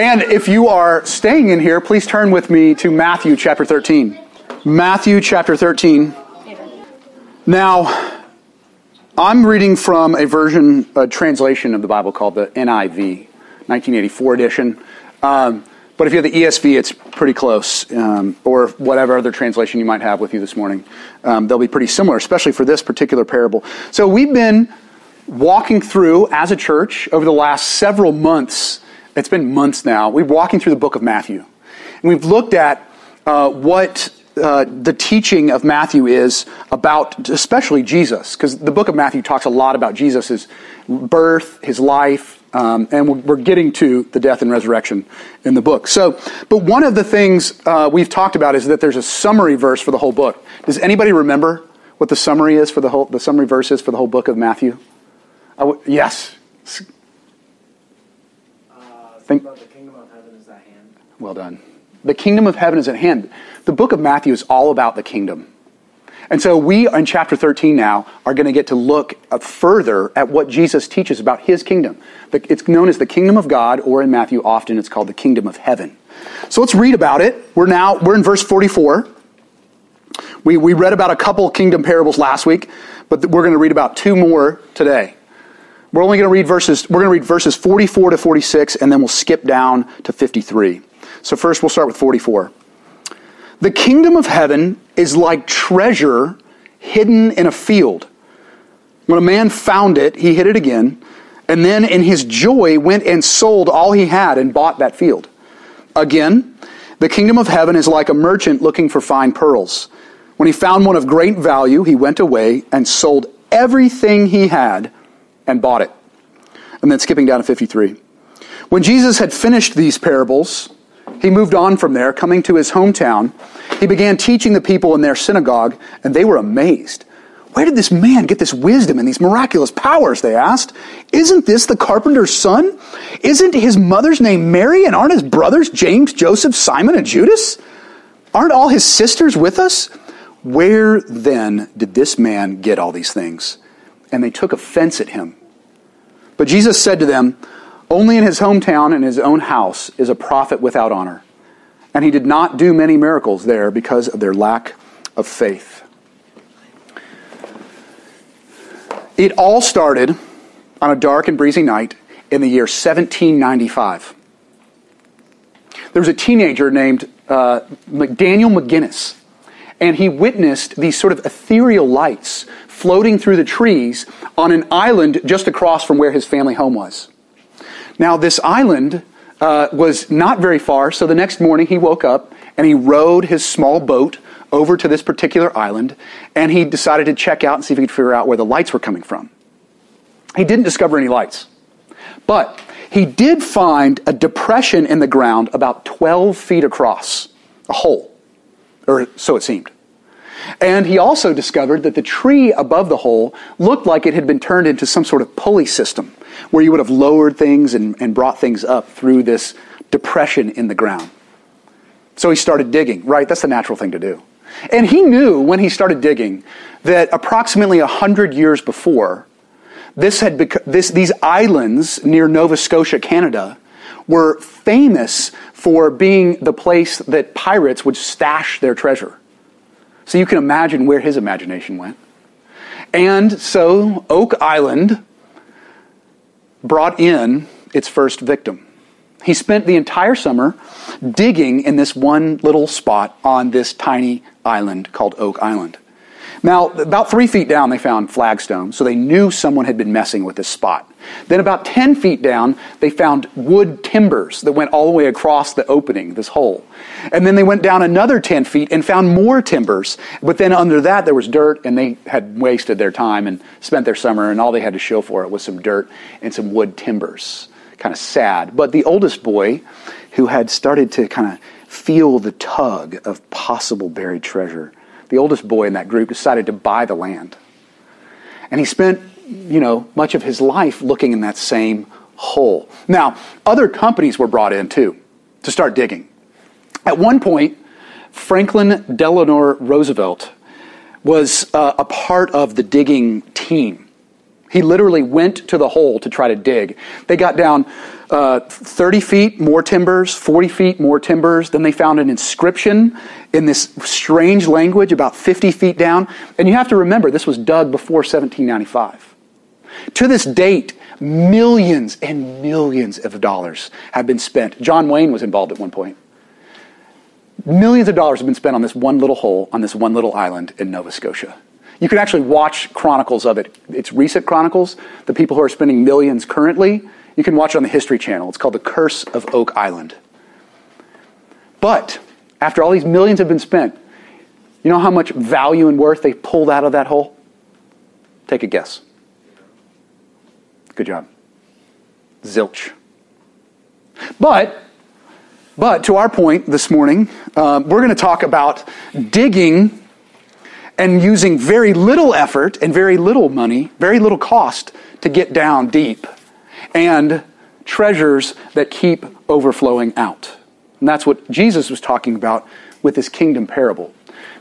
And if you are staying in here, please turn with me to Matthew chapter 13. Matthew chapter 13. Now, I'm reading from a version, a translation of the Bible called the NIV, 1984 edition. Um, but if you have the ESV, it's pretty close, um, or whatever other translation you might have with you this morning. Um, they'll be pretty similar, especially for this particular parable. So we've been walking through as a church over the last several months. It's been months now. We're walking through the book of Matthew, and we've looked at uh, what uh, the teaching of Matthew is about, especially Jesus, because the book of Matthew talks a lot about Jesus' birth, his life, um, and we're getting to the death and resurrection in the book. So, but one of the things uh, we've talked about is that there's a summary verse for the whole book. Does anybody remember what the summary is for the whole? The summary verse is for the whole book of Matthew. Yes. Think about the kingdom of heaven is at hand. Well done. The kingdom of heaven is at hand. The book of Matthew is all about the kingdom. And so we, in chapter 13 now, are going to get to look further at what Jesus teaches about his kingdom. It's known as the kingdom of God, or in Matthew, often it's called the kingdom of heaven. So let's read about it. We're now, we're in verse 44. We, we read about a couple kingdom parables last week, but we're going to read about two more today. We're only going to read verses, we're going to read verses 44 to 46, and then we'll skip down to 53. So first we'll start with 44. The kingdom of heaven is like treasure hidden in a field. When a man found it, he hid it again, and then in his joy went and sold all he had and bought that field. Again, the kingdom of heaven is like a merchant looking for fine pearls. When he found one of great value, he went away and sold everything he had and bought it. And then skipping down to 53. When Jesus had finished these parables, he moved on from there, coming to his hometown. He began teaching the people in their synagogue, and they were amazed. Where did this man get this wisdom and these miraculous powers? They asked. Isn't this the carpenter's son? Isn't his mother's name Mary, and aren't his brothers James, Joseph, Simon, and Judas? Aren't all his sisters with us? Where then did this man get all these things? And they took offense at him. But Jesus said to them, only in his hometown and his own house is a prophet without honor. And he did not do many miracles there because of their lack of faith. It all started on a dark and breezy night in the year 1795. There was a teenager named uh, Daniel McGinnis, and he witnessed these sort of ethereal lights floating through the trees on an island just across from where his family home was. Now, this island uh, was not very far, so the next morning he woke up and he rowed his small boat over to this particular island, and he decided to check out and see if he could figure out where the lights were coming from. He didn't discover any lights, but he did find a depression in the ground about 12 feet across, a hole, or so it seemed. And he also discovered that the tree above the hole looked like it had been turned into some sort of pulley system where you would have lowered things and, and brought things up through this depression in the ground. So he started digging, right? That's the natural thing to do. And he knew when he started digging that approximately 100 years before, this had bec- this, these islands near Nova Scotia, Canada, were famous for being the place that pirates would stash their treasure. So you can imagine where his imagination went. And so Oak Island brought in its first victim. He spent the entire summer digging in this one little spot on this tiny island called Oak Island. Now, about three feet down, they found flagstone, so they knew someone had been messing with this spot. Then, about 10 feet down, they found wood timbers that went all the way across the opening, this hole. And then they went down another 10 feet and found more timbers. But then under that, there was dirt, and they had wasted their time and spent their summer, and all they had to show for it was some dirt and some wood timbers. Kind of sad. But the oldest boy, who had started to kind of feel the tug of possible buried treasure, the oldest boy in that group, decided to buy the land. And he spent, you know, much of his life looking in that same hole. Now, other companies were brought in too to start digging. At one point, Franklin Delano Roosevelt was uh, a part of the digging team. He literally went to the hole to try to dig. They got down uh, 30 feet, more timbers, 40 feet, more timbers. Then they found an inscription in this strange language about 50 feet down. And you have to remember, this was dug before 1795. To this date, millions and millions of dollars have been spent. John Wayne was involved at one point. Millions of dollars have been spent on this one little hole on this one little island in Nova Scotia. You can actually watch chronicles of it. It's recent chronicles. The people who are spending millions currently, you can watch it on the History Channel. It's called The Curse of Oak Island. But after all these millions have been spent, you know how much value and worth they pulled out of that hole? Take a guess. Good job. Zilch. But, but to our point this morning, uh, we're going to talk about digging and using very little effort and very little money, very little cost to get down deep, and treasures that keep overflowing out. And that's what Jesus was talking about with this kingdom parable.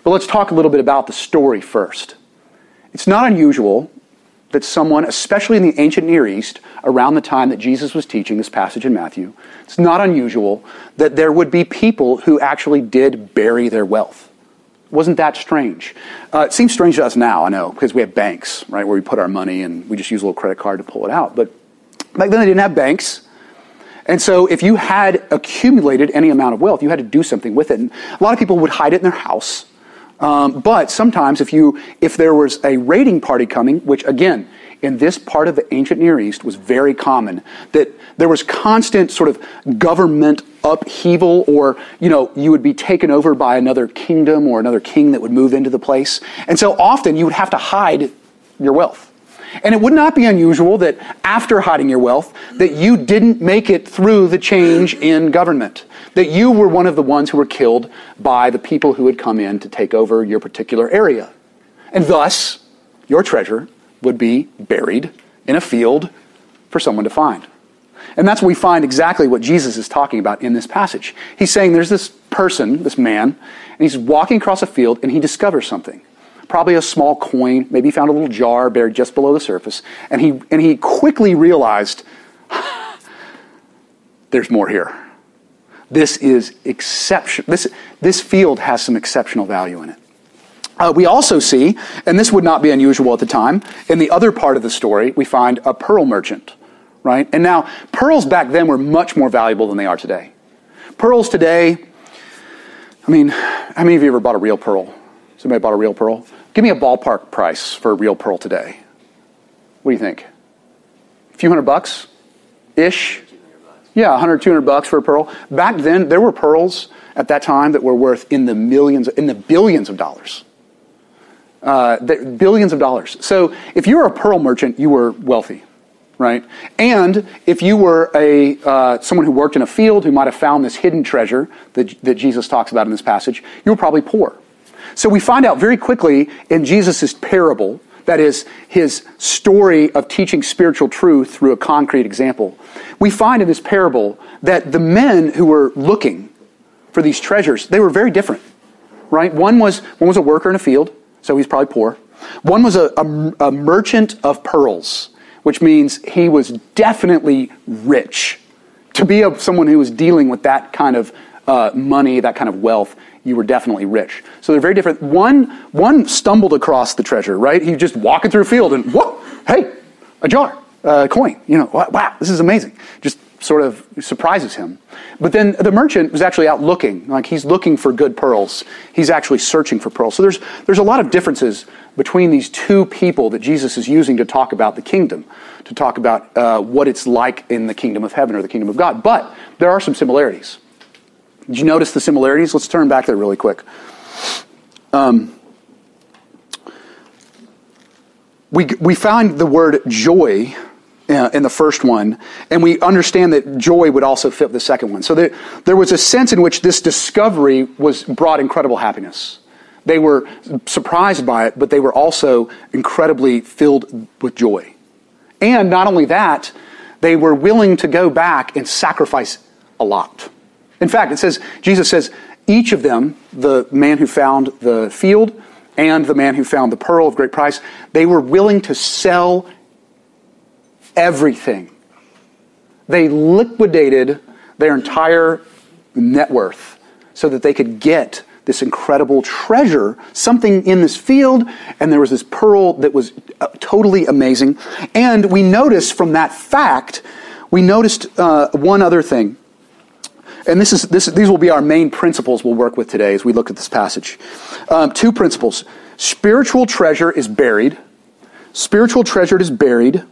But let's talk a little bit about the story first. It's not unusual that someone, especially in the ancient Near East, around the time that Jesus was teaching this passage in Matthew, it's not unusual that there would be people who actually did bury their wealth. Wasn't that strange? Uh, it seems strange to us now, I know, because we have banks, right, where we put our money and we just use a little credit card to pull it out. But back then they didn't have banks. And so if you had accumulated any amount of wealth, you had to do something with it. And a lot of people would hide it in their house. Um, but sometimes if you if there was a raiding party coming, which again, in this part of the ancient Near East was very common, that there was constant sort of government upheaval or, you know, you would be taken over by another kingdom or another king that would move into the place. And so often you would have to hide your wealth. And it would not be unusual that after hiding your wealth, that you didn't make it through the change in government. That you were one of the ones who were killed by the people who had come in to take over your particular area. And thus, your treasure would be buried in a field for someone to find. And that's what we find exactly what Jesus is talking about in this passage. He's saying there's this person, this man, and he's walking across a field and he discovers something. Probably a small coin, maybe found a little jar buried just below the surface, and he, and he quickly realized there's more here. This is exception. This, this field has some exceptional value in it. Uh, we also see, and this would not be unusual at the time, in the other part of the story, we find a pearl merchant, right? And now, pearls back then were much more valuable than they are today. Pearls today, I mean, how many of you ever bought a real pearl? Somebody bought a real pearl? Give me a ballpark price for a real pearl today. What do you think? A few hundred bucks ish? Yeah, 100, 200 bucks for a pearl. Back then, there were pearls at that time that were worth in the millions, in the billions of dollars uh, billions of dollars. So if you were a pearl merchant, you were wealthy, right? And if you were a uh, someone who worked in a field who might have found this hidden treasure that, that Jesus talks about in this passage, you were probably poor. So we find out very quickly in Jesus' parable, that is his story of teaching spiritual truth through a concrete example. We find in this parable that the men who were looking for these treasures, they were very different, right? One was, one was a worker in a field so he's probably poor. One was a, a, a merchant of pearls, which means he was definitely rich. To be a, someone who was dealing with that kind of uh, money, that kind of wealth, you were definitely rich. So they're very different. One, one stumbled across the treasure, right? He just walking through a field and whoa, hey, a jar, a coin. You know, wow, this is amazing. Just sort of surprises him. But then the merchant was actually out looking, like he's looking for good pearls. He's actually searching for pearls. So there's, there's a lot of differences between these two people that Jesus is using to talk about the kingdom, to talk about uh, what it's like in the kingdom of heaven or the kingdom of God. But there are some similarities. Did you notice the similarities? Let's turn back there really quick. Um, we, we find the word joy uh, in the first one, and we understand that joy would also fit the second one. So there, there was a sense in which this discovery was brought incredible happiness. They were surprised by it, but they were also incredibly filled with joy. And not only that, they were willing to go back and sacrifice a lot. In fact, it says, Jesus says, each of them, the man who found the field and the man who found the pearl of great price, they were willing to sell everything. They liquidated their entire net worth so that they could get this incredible treasure, something in this field, and there was this pearl that was uh, totally amazing. And we noticed from that fact, we noticed uh, one other thing. And this is, this, these will be our main principles we'll work with today as we look at this passage. Um, two principles. Spiritual treasure is buried. Spiritual treasure is buried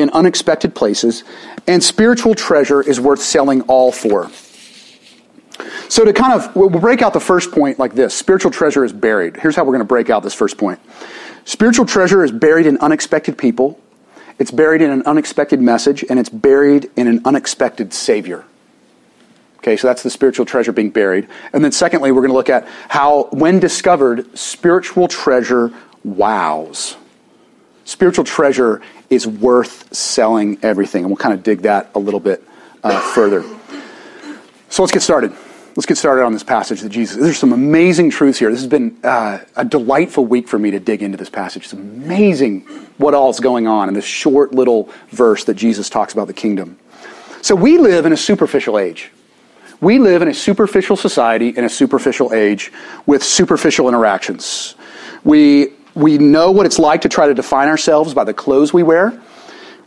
in unexpected places, and spiritual treasure is worth selling all for. So to kind of we'll break out the first point like this: spiritual treasure is buried. Here's how we're going to break out this first point. Spiritual treasure is buried in unexpected people. It's buried in an unexpected message, and it's buried in an unexpected Savior. Okay, so that's the spiritual treasure being buried. And then, secondly, we're going to look at how, when discovered, spiritual treasure wows. Spiritual treasure is worth selling everything. And we'll kind of dig that a little bit uh, further. So let's get started. Let's get started on this passage that Jesus. There's some amazing truths here. This has been uh, a delightful week for me to dig into this passage. It's amazing what all is going on in this short little verse that Jesus talks about the kingdom. So we live in a superficial age. We live in a superficial society in a superficial age with superficial interactions. We we know what it's like to try to define ourselves by the clothes we wear.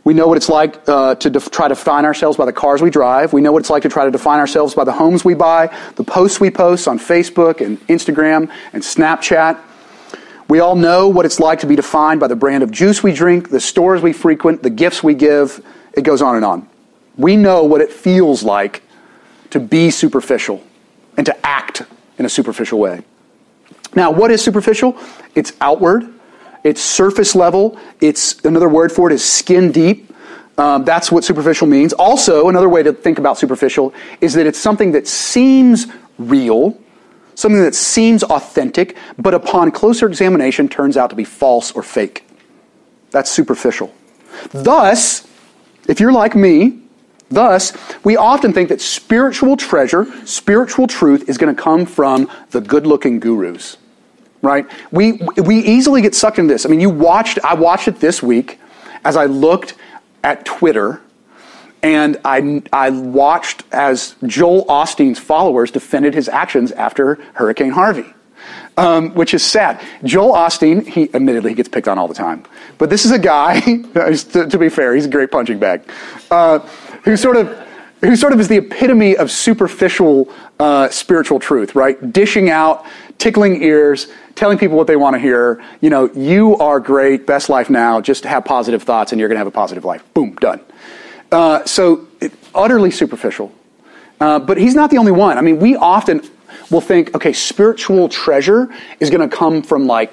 We know what it's like uh, to def- try to define ourselves by the cars we drive. We know what it's like to try to define ourselves by the homes we buy, the posts we post on Facebook and Instagram and Snapchat. We all know what it's like to be defined by the brand of juice we drink, the stores we frequent, the gifts we give. It goes on and on. We know what it feels like to be superficial and to act in a superficial way. Now, what is superficial? It's outward, it's surface level, it's another word for it is skin deep. Um, that's what superficial means. Also, another way to think about superficial is that it's something that seems real, something that seems authentic, but upon closer examination turns out to be false or fake. That's superficial. Thus, if you're like me, Thus, we often think that spiritual treasure, spiritual truth is going to come from the good looking gurus right? We, we easily get sucked into this. I mean, you watched, I watched it this week as I looked at Twitter and I, I watched as Joel Osteen's followers defended his actions after Hurricane Harvey. Um, which is sad. Joel Osteen, he admittedly he gets picked on all the time, but this is a guy. to, to, be fair, he's a great punching bag. Uh, who sort of who sort of is the epitome of superficial uh, spiritual truth, right? Dishing out, tickling ears, telling people what they want to hear. You know, you are great, best life now, just have positive thoughts and you're going to have a positive life. Boom, done. Uh, so, it, utterly superficial. Uh, but he's not the only one. I mean, we often will think, okay, spiritual treasure is going to come from like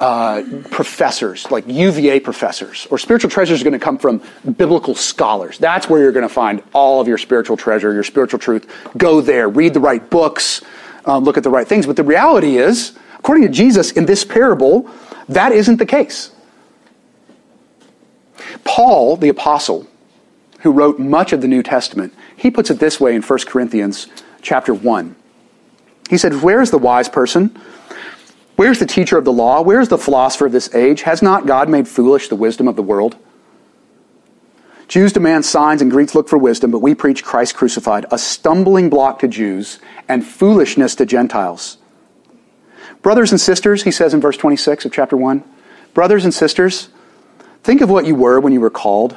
uh, professors, like UVA professors, or spiritual treasure is going to come from biblical scholars. That's where you're going to find all of your spiritual treasure, your spiritual truth. Go there, read the right books, um, look at the right things. But the reality is, according to Jesus in this parable, that isn't the case. Paul, the apostle, who wrote much of the New Testament, he puts it this way in 1 Corinthians chapter 1. He said, Where's the wise person? Where's the teacher of the law? Where's the philosopher of this age? Has not God made foolish the wisdom of the world? Jews demand signs and Greeks look for wisdom, but we preach Christ crucified, a stumbling block to Jews and foolishness to Gentiles. Brothers and sisters, he says in verse 26 of chapter 1, brothers and sisters, think of what you were when you were called.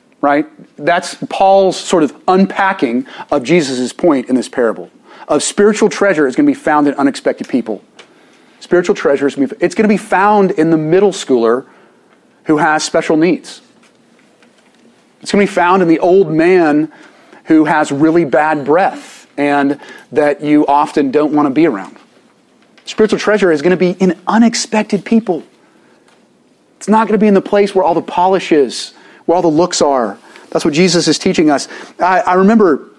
right? That's Paul's sort of unpacking of Jesus' point in this parable. Of spiritual treasure is going to be found in unexpected people. Spiritual treasure is going to be, it's going to be found in the middle schooler who has special needs. It's going to be found in the old man who has really bad breath and that you often don't want to be around. Spiritual treasure is going to be in unexpected people. It's not going to be in the place where all the polish is, where all the looks are. That's what Jesus is teaching us. I, I remember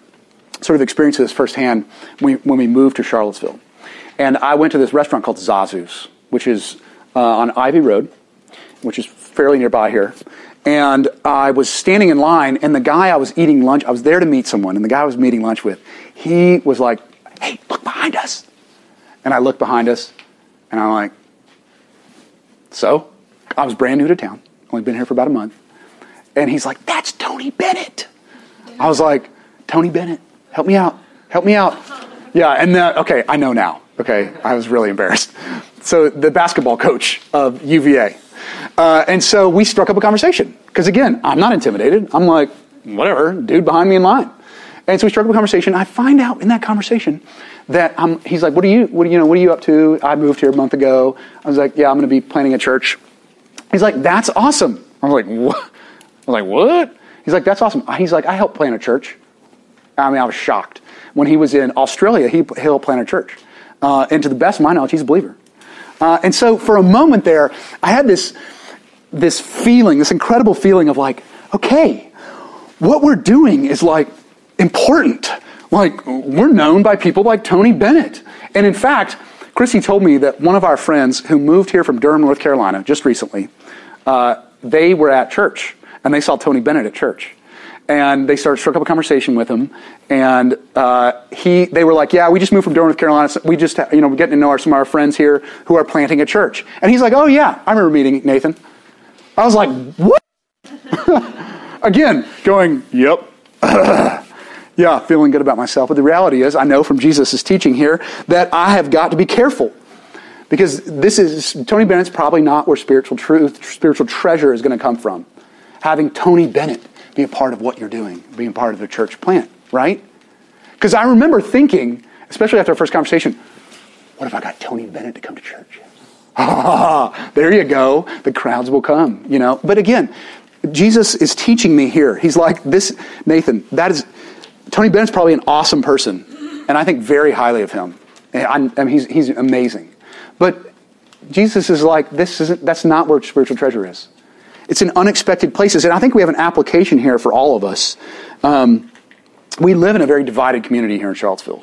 sort of experiencing this firsthand when we, when we moved to Charlottesville. And I went to this restaurant called Zazu's, which is uh, on Ivy Road, which is fairly nearby here. And I was standing in line, and the guy I was eating lunch, I was there to meet someone, and the guy I was meeting lunch with, he was like, hey, look behind us. And I looked behind us, and I'm like, so? I was brand new to town, only been here for about a month. And he's like, that's Tony Bennett. I was like, Tony Bennett, help me out, help me out. Yeah, and then, okay, I know now. Okay, I was really embarrassed. So the basketball coach of UVA. Uh, and so we struck up a conversation. Because again, I'm not intimidated. I'm like, whatever, dude behind me in line. And so we struck up a conversation. I find out in that conversation that I'm, he's like, what are you, what, you know, what are you up to? I moved here a month ago. I was like, yeah, I'm going to be planning a church. He's like, that's awesome. I'm like, what? I was like, what? He's like, that's awesome. He's like, I helped plant a church. I mean, I was shocked. When he was in Australia, he helped plant a church. Uh, and to the best of my knowledge, he's a believer. Uh, and so for a moment there, I had this, this feeling, this incredible feeling of like, okay, what we're doing is like important. Like, we're known by people like Tony Bennett. And in fact, Christy told me that one of our friends who moved here from Durham, North Carolina, just recently, uh, they were at church and they saw Tony Bennett at church. And they started struck up a conversation with him, and uh, he they were like, "Yeah, we just moved from Durham, North Carolina. So we just you know we're getting to know our, some of our friends here who are planting a church." And he's like, "Oh yeah, I remember meeting Nathan." I was like, "What?" Again, going, "Yep." yeah, feeling good about myself. But the reality is, I know from Jesus' teaching here that I have got to be careful. Because this is, Tony Bennett's probably not where spiritual truth, spiritual treasure is going to come from. Having Tony Bennett be a part of what you're doing, being part of the church plant, right? Because I remember thinking, especially after our first conversation, what if I got Tony Bennett to come to church? There you go. The crowds will come, you know. But again, Jesus is teaching me here. He's like, this, Nathan, that is, Tony Bennett's probably an awesome person, and I think very highly of him. I mean, he's, he's amazing. But Jesus is like, this isn't, that's not where spiritual treasure is. It's in unexpected places. And I think we have an application here for all of us. Um, we live in a very divided community here in Charlottesville.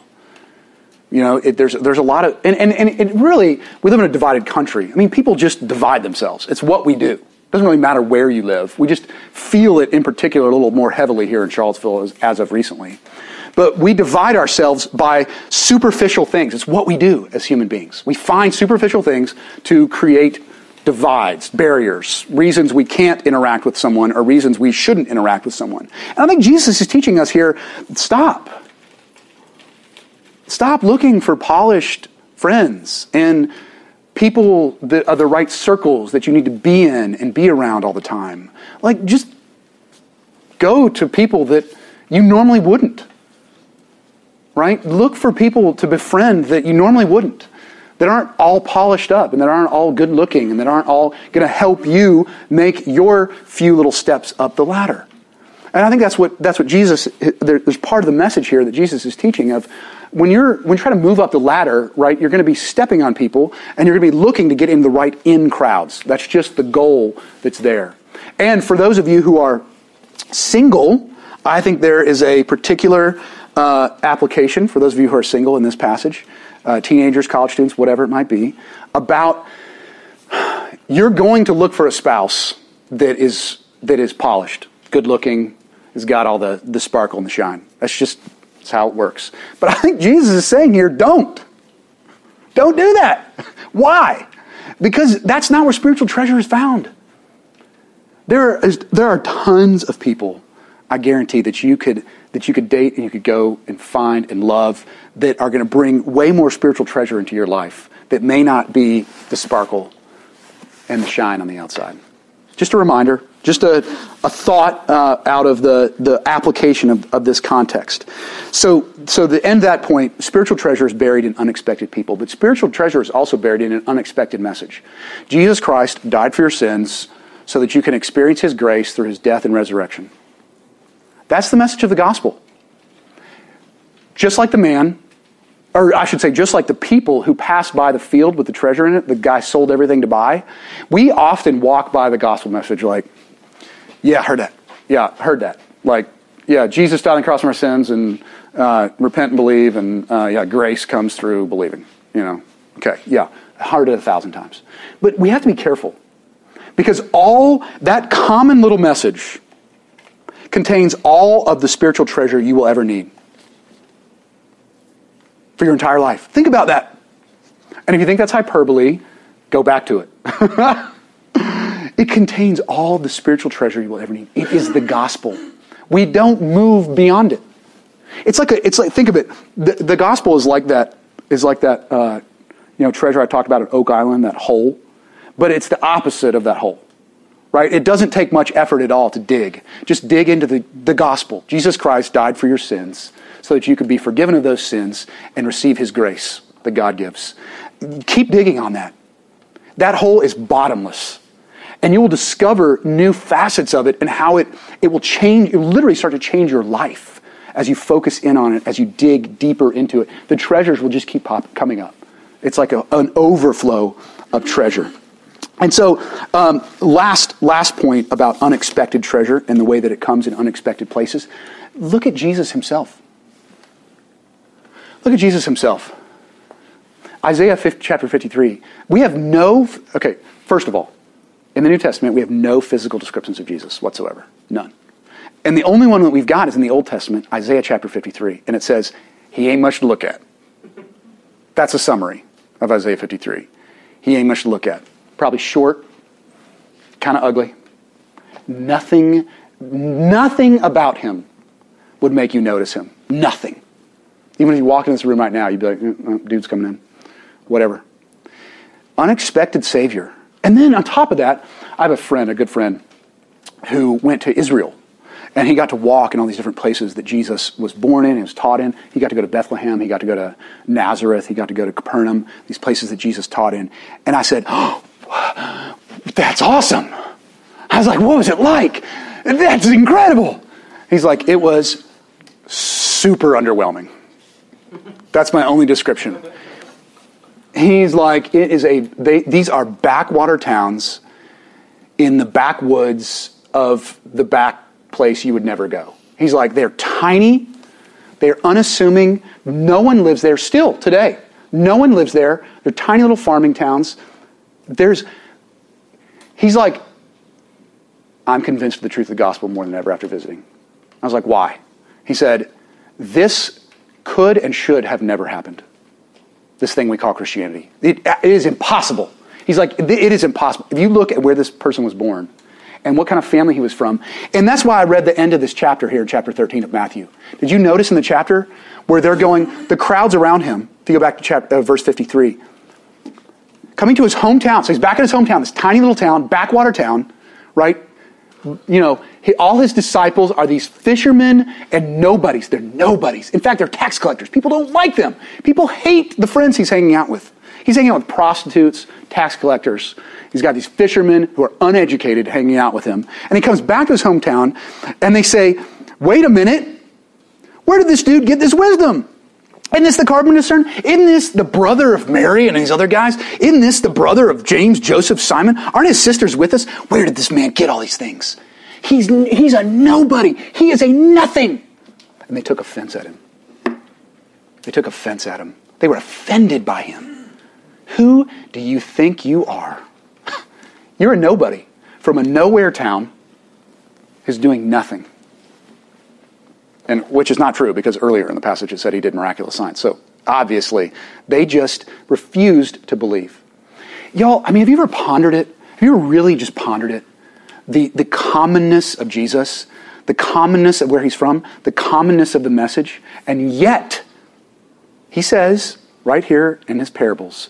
You know, it, there's, there's a lot of, and, and, and it really, we live in a divided country. I mean, people just divide themselves. It's what we do. It doesn't really matter where you live. We just feel it in particular a little more heavily here in Charlottesville as, as of recently. But we divide ourselves by superficial things. It's what we do as human beings. We find superficial things to create divides, barriers, reasons we can't interact with someone or reasons we shouldn't interact with someone. And I think Jesus is teaching us here stop. Stop looking for polished friends and people that are the right circles that you need to be in and be around all the time. Like, just go to people that you normally wouldn't. Right? Look for people to befriend that you normally wouldn't, that aren't all polished up and that aren't all good looking and that aren't all going to help you make your few little steps up the ladder. And I think that's what, that's what Jesus, there's part of the message here that Jesus is teaching of when you're when you try to move up the ladder, right, you're going to be stepping on people and you're going to be looking to get in the right in crowds. That's just the goal that's there. And for those of you who are single, I think there is a particular uh, application for those of you who are single in this passage, uh, teenagers, college students, whatever it might be, about you're going to look for a spouse that is that is polished, good looking, has got all the, the sparkle and the shine. That's just that's how it works. But I think Jesus is saying here, don't. Don't do that. Why? Because that's not where spiritual treasure is found. There are, there are tons of people, I guarantee, that you could that you could date and you could go and find and love that are going to bring way more spiritual treasure into your life that may not be the sparkle and the shine on the outside. Just a reminder, just a, a thought uh, out of the, the application of, of this context. So, so the end that point, spiritual treasure is buried in unexpected people, but spiritual treasure is also buried in an unexpected message. Jesus Christ died for your sins so that you can experience his grace through his death and resurrection. That's the message of the gospel. Just like the man or I should say, just like the people who passed by the field with the treasure in it, the guy sold everything to buy, we often walk by the gospel message like, yeah, heard that. Yeah, heard that. Like, yeah, Jesus died on the cross for our sins, and uh, repent and believe, and uh, yeah, grace comes through believing. You know, okay, yeah, heard it a thousand times. But we have to be careful because all that common little message contains all of the spiritual treasure you will ever need for your entire life. Think about that. And if you think that's hyperbole, go back to it. it contains all the spiritual treasure you will ever need. It is the gospel. We don't move beyond it. It's like a, it's like think of it. The, the gospel is like that is like that uh, you know treasure I talked about at Oak Island, that hole, but it's the opposite of that hole. Right? It doesn't take much effort at all to dig. Just dig into the, the gospel. Jesus Christ died for your sins so that you could be forgiven of those sins and receive his grace that God gives. Keep digging on that. That hole is bottomless. And you will discover new facets of it and how it, it will change, it will literally start to change your life as you focus in on it, as you dig deeper into it. The treasures will just keep pop, coming up. It's like a, an overflow of treasure. And so, um, last, last point about unexpected treasure and the way that it comes in unexpected places. Look at Jesus himself. Look at Jesus himself. Isaiah 50, chapter 53. We have no, okay, first of all, in the New Testament, we have no physical descriptions of Jesus whatsoever. None. And the only one that we've got is in the Old Testament, Isaiah chapter 53. And it says, He ain't much to look at. That's a summary of Isaiah 53. He ain't much to look at. Probably short, kind of ugly. Nothing, nothing about him would make you notice him. Nothing. Even if you walk in this room right now, you'd be like, oh, dude's coming in. Whatever. Unexpected Savior. And then on top of that, I have a friend, a good friend, who went to Israel. And he got to walk in all these different places that Jesus was born in, he was taught in. He got to go to Bethlehem, he got to go to Nazareth, he got to go to Capernaum, these places that Jesus taught in. And I said, Oh, that's awesome. I was like, What was it like? That's incredible. He's like, It was super underwhelming. That's my only description. He's like, it is a, they, these are backwater towns in the backwoods of the back place you would never go. He's like, they're tiny, they're unassuming, no one lives there still today. No one lives there. They're tiny little farming towns. There's, he's like, I'm convinced of the truth of the gospel more than ever after visiting. I was like, why? He said, this could and should have never happened. This thing we call Christianity. It, it is impossible. He's like, it is impossible. If you look at where this person was born and what kind of family he was from, and that's why I read the end of this chapter here in chapter 13 of Matthew. Did you notice in the chapter where they're going, the crowds around him, if you go back to chapter, uh, verse 53, coming to his hometown. So he's back in his hometown, this tiny little town, backwater town, right? you know, he, all his disciples are these fishermen and nobodies. They're nobodies. In fact, they're tax collectors. People don't like them. People hate the friends he's hanging out with. He's hanging out with prostitutes, tax collectors. He's got these fishermen who are uneducated hanging out with him. And he comes back to his hometown and they say, wait a minute, where did this dude get this wisdom? Isn't this the carpenter's son? Isn't this the brother of Mary and these other guys? Isn't this the brother of James, Joseph, Simon? Aren't his sisters with us? Where did this man get all these things? He's, he's a nobody. He is a nothing. And they took offense at him. They took offense at him. They were offended by him. Who do you think you are? You're a nobody from a nowhere town who's doing nothing and which is not true because earlier in the passage it said he did miraculous signs. So obviously, they just refused to believe. Y'all, I mean, have you ever pondered it? Have you ever really just pondered it? The, the commonness of Jesus, the commonness of where he's from, the commonness of the message, and yet, he says right here in his parables,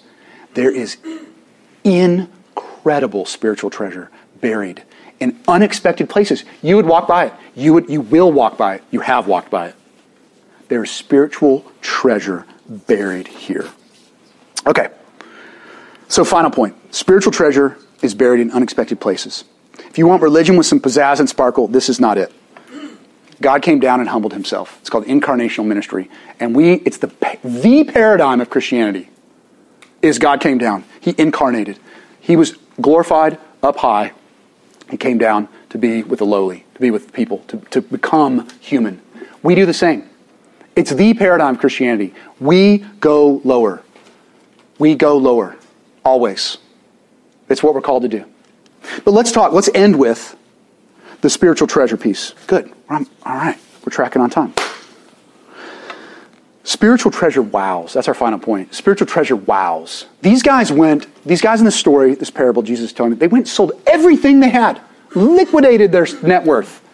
there is incredible spiritual treasure buried in unexpected places. You would walk by it. You, would, you will walk by it. You have walked by it. There is spiritual treasure buried here. Okay. So, final point spiritual treasure is buried in unexpected places. If you want religion with some pizzazz and sparkle, this is not it. God came down and humbled himself. It's called incarnational ministry. And we, it's the, the paradigm of Christianity is God came down. He incarnated. He was glorified up high he came down to be with the lowly, to be with people, to, to become human. We do the same. It's the paradigm of Christianity. We go lower. We go lower. Always. It's what we're called to do. But let's talk, let's end with the spiritual treasure piece. Good. all right. We're tracking on time. Spiritual treasure wows. That's our final point. Spiritual treasure wows. These guys went, these guys in the story, this parable Jesus is telling they went sold everything they had, liquidated their net worth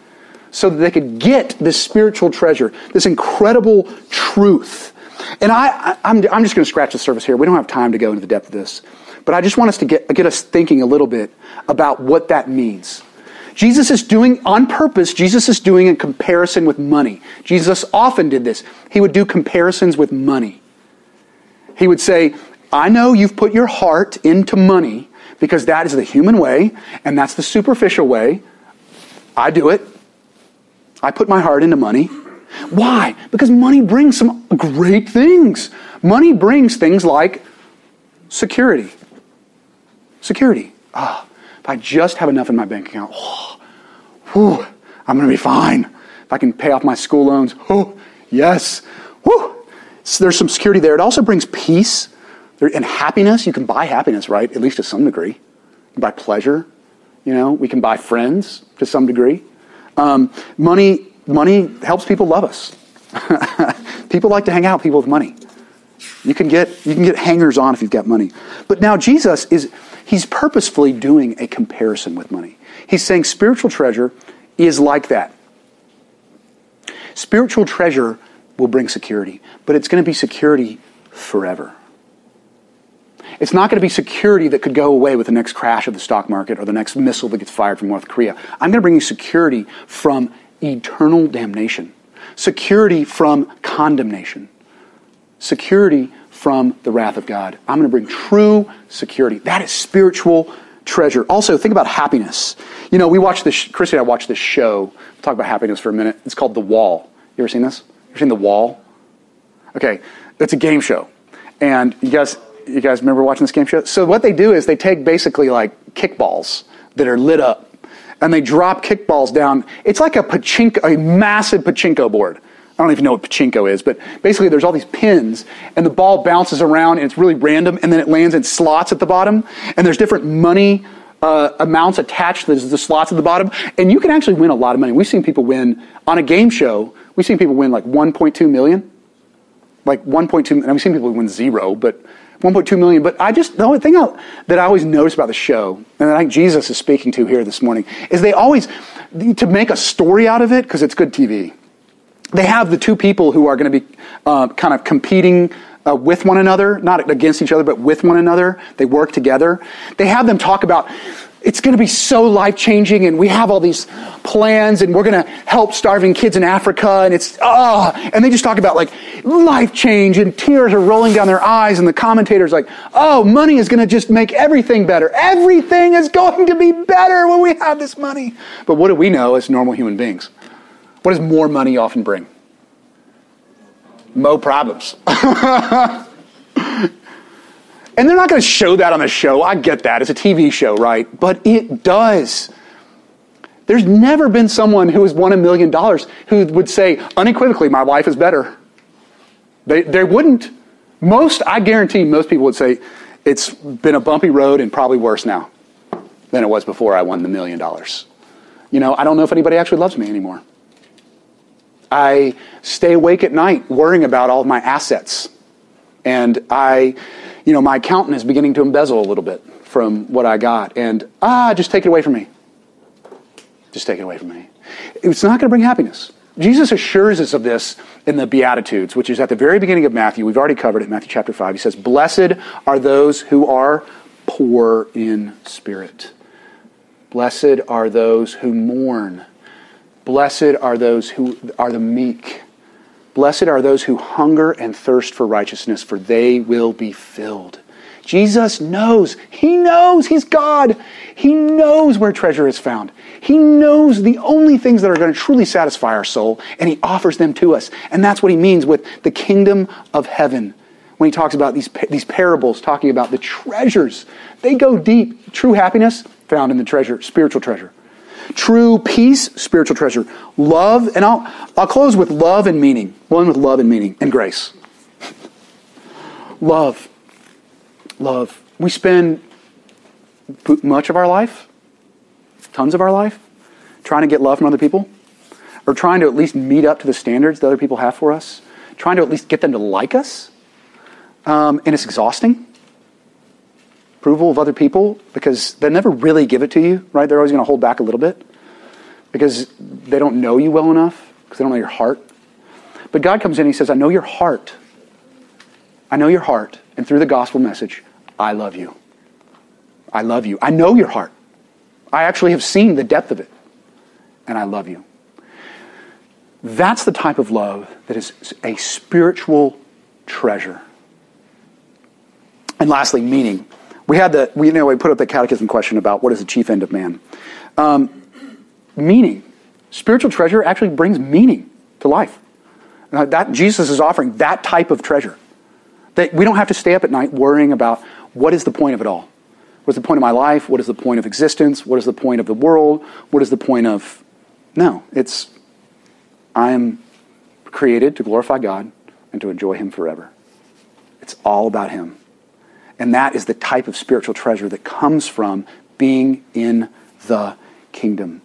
so that they could get this spiritual treasure, this incredible truth. And I, I'm, I'm just going to scratch the surface here. We don't have time to go into the depth of this. But I just want us to get, get us thinking a little bit about what that means. Jesus is doing, on purpose, Jesus is doing a comparison with money. Jesus often did this. He would do comparisons with money. He would say, I know you've put your heart into money because that is the human way and that's the superficial way. I do it. I put my heart into money. Why? Because money brings some great things. Money brings things like security. Security. Ah, if I just have enough in my bank account, whew, I'm going to be fine. If I can pay off my school loans, oh, yes. Whew. So there's some security there. It also brings peace and happiness. You can buy happiness, right? At least to some degree. You can buy pleasure. You know, we can buy friends to some degree. Um, money, money helps people love us. people like to hang out people with money. You can get you can get hangers on if you've got money. But now Jesus is He's purposefully doing a comparison with money. He's saying spiritual treasure is like that. Spiritual treasure will bring security, but it's going to be security forever. It's not going to be security that could go away with the next crash of the stock market or the next missile that gets fired from North Korea. I'm going to bring you security from eternal damnation, security from condemnation, security from the wrath of God. I'm going to bring true security. That is spiritual treasure. Also, think about happiness. You know, we watched this, Christy and I watched this show. We'll talk about happiness for a minute. It's called The Wall. You ever seen this? You ever seen The Wall? Okay, it's a game show. And you guys, you guys remember watching this game show? So what they do is they take basically like kickballs that are lit up and they drop kickballs down. It's like a pachinko, a massive pachinko board. I don't even know what pachinko is, but basically there's all these pins, and the ball bounces around, and it's really random, and then it lands in slots at the bottom, and there's different money uh, amounts attached to the slots at the bottom, and you can actually win a lot of money. We've seen people win on a game show. We've seen people win like 1.2 million, like 1.2. And we've seen people win zero, but 1.2 million. But I just the only thing I, that I always notice about the show, and I think Jesus is speaking to here this morning, is they always to make a story out of it because it's good TV they have the two people who are going to be uh, kind of competing uh, with one another, not against each other, but with one another. They work together. They have them talk about it's going to be so life changing, and we have all these plans, and we're going to help starving kids in Africa, and it's ah, and they just talk about like life change, and tears are rolling down their eyes, and the commentators like, oh, money is going to just make everything better. Everything is going to be better when we have this money. But what do we know as normal human beings? What does more money often bring? Mo problems. and they're not going to show that on the show. I get that. It's a TV show, right? But it does. There's never been someone who has won a million dollars who would say unequivocally, my life is better. They, they wouldn't. Most, I guarantee most people would say, it's been a bumpy road and probably worse now than it was before I won the million dollars. You know, I don't know if anybody actually loves me anymore. I stay awake at night worrying about all of my assets. And I, you know, my accountant is beginning to embezzle a little bit from what I got. And, ah, just take it away from me. Just take it away from me. It's not going to bring happiness. Jesus assures us of this in the Beatitudes, which is at the very beginning of Matthew. We've already covered it, in Matthew chapter 5. He says, Blessed are those who are poor in spirit. Blessed are those who mourn Blessed are those who are the meek. Blessed are those who hunger and thirst for righteousness, for they will be filled. Jesus knows. He knows He's God. He knows where treasure is found. He knows the only things that are going to truly satisfy our soul, and He offers them to us. And that's what He means with the kingdom of heaven. When He talks about these, these parables, talking about the treasures, they go deep. True happiness found in the treasure, spiritual treasure. True peace, spiritual treasure. Love, and I'll, I'll close with love and meaning. One with love and meaning and grace. love. Love. We spend much of our life, tons of our life, trying to get love from other people, or trying to at least meet up to the standards that other people have for us, trying to at least get them to like us. Um, and it's exhausting. Approval of other people because they never really give it to you, right? They're always going to hold back a little bit because they don't know you well enough, because they don't know your heart. But God comes in and He says, I know your heart. I know your heart. And through the gospel message, I love you. I love you. I know your heart. I actually have seen the depth of it. And I love you. That's the type of love that is a spiritual treasure. And lastly, meaning. We had the, we, you know, we put up the catechism question about what is the chief end of man. Um, meaning. Spiritual treasure actually brings meaning to life. Uh, that Jesus is offering that type of treasure. That we don't have to stay up at night worrying about what is the point of it all. What's the point of my life? What is the point of existence? What is the point of the world? What is the point of. No, it's I am created to glorify God and to enjoy Him forever. It's all about Him. And that is the type of spiritual treasure that comes from being in the kingdom.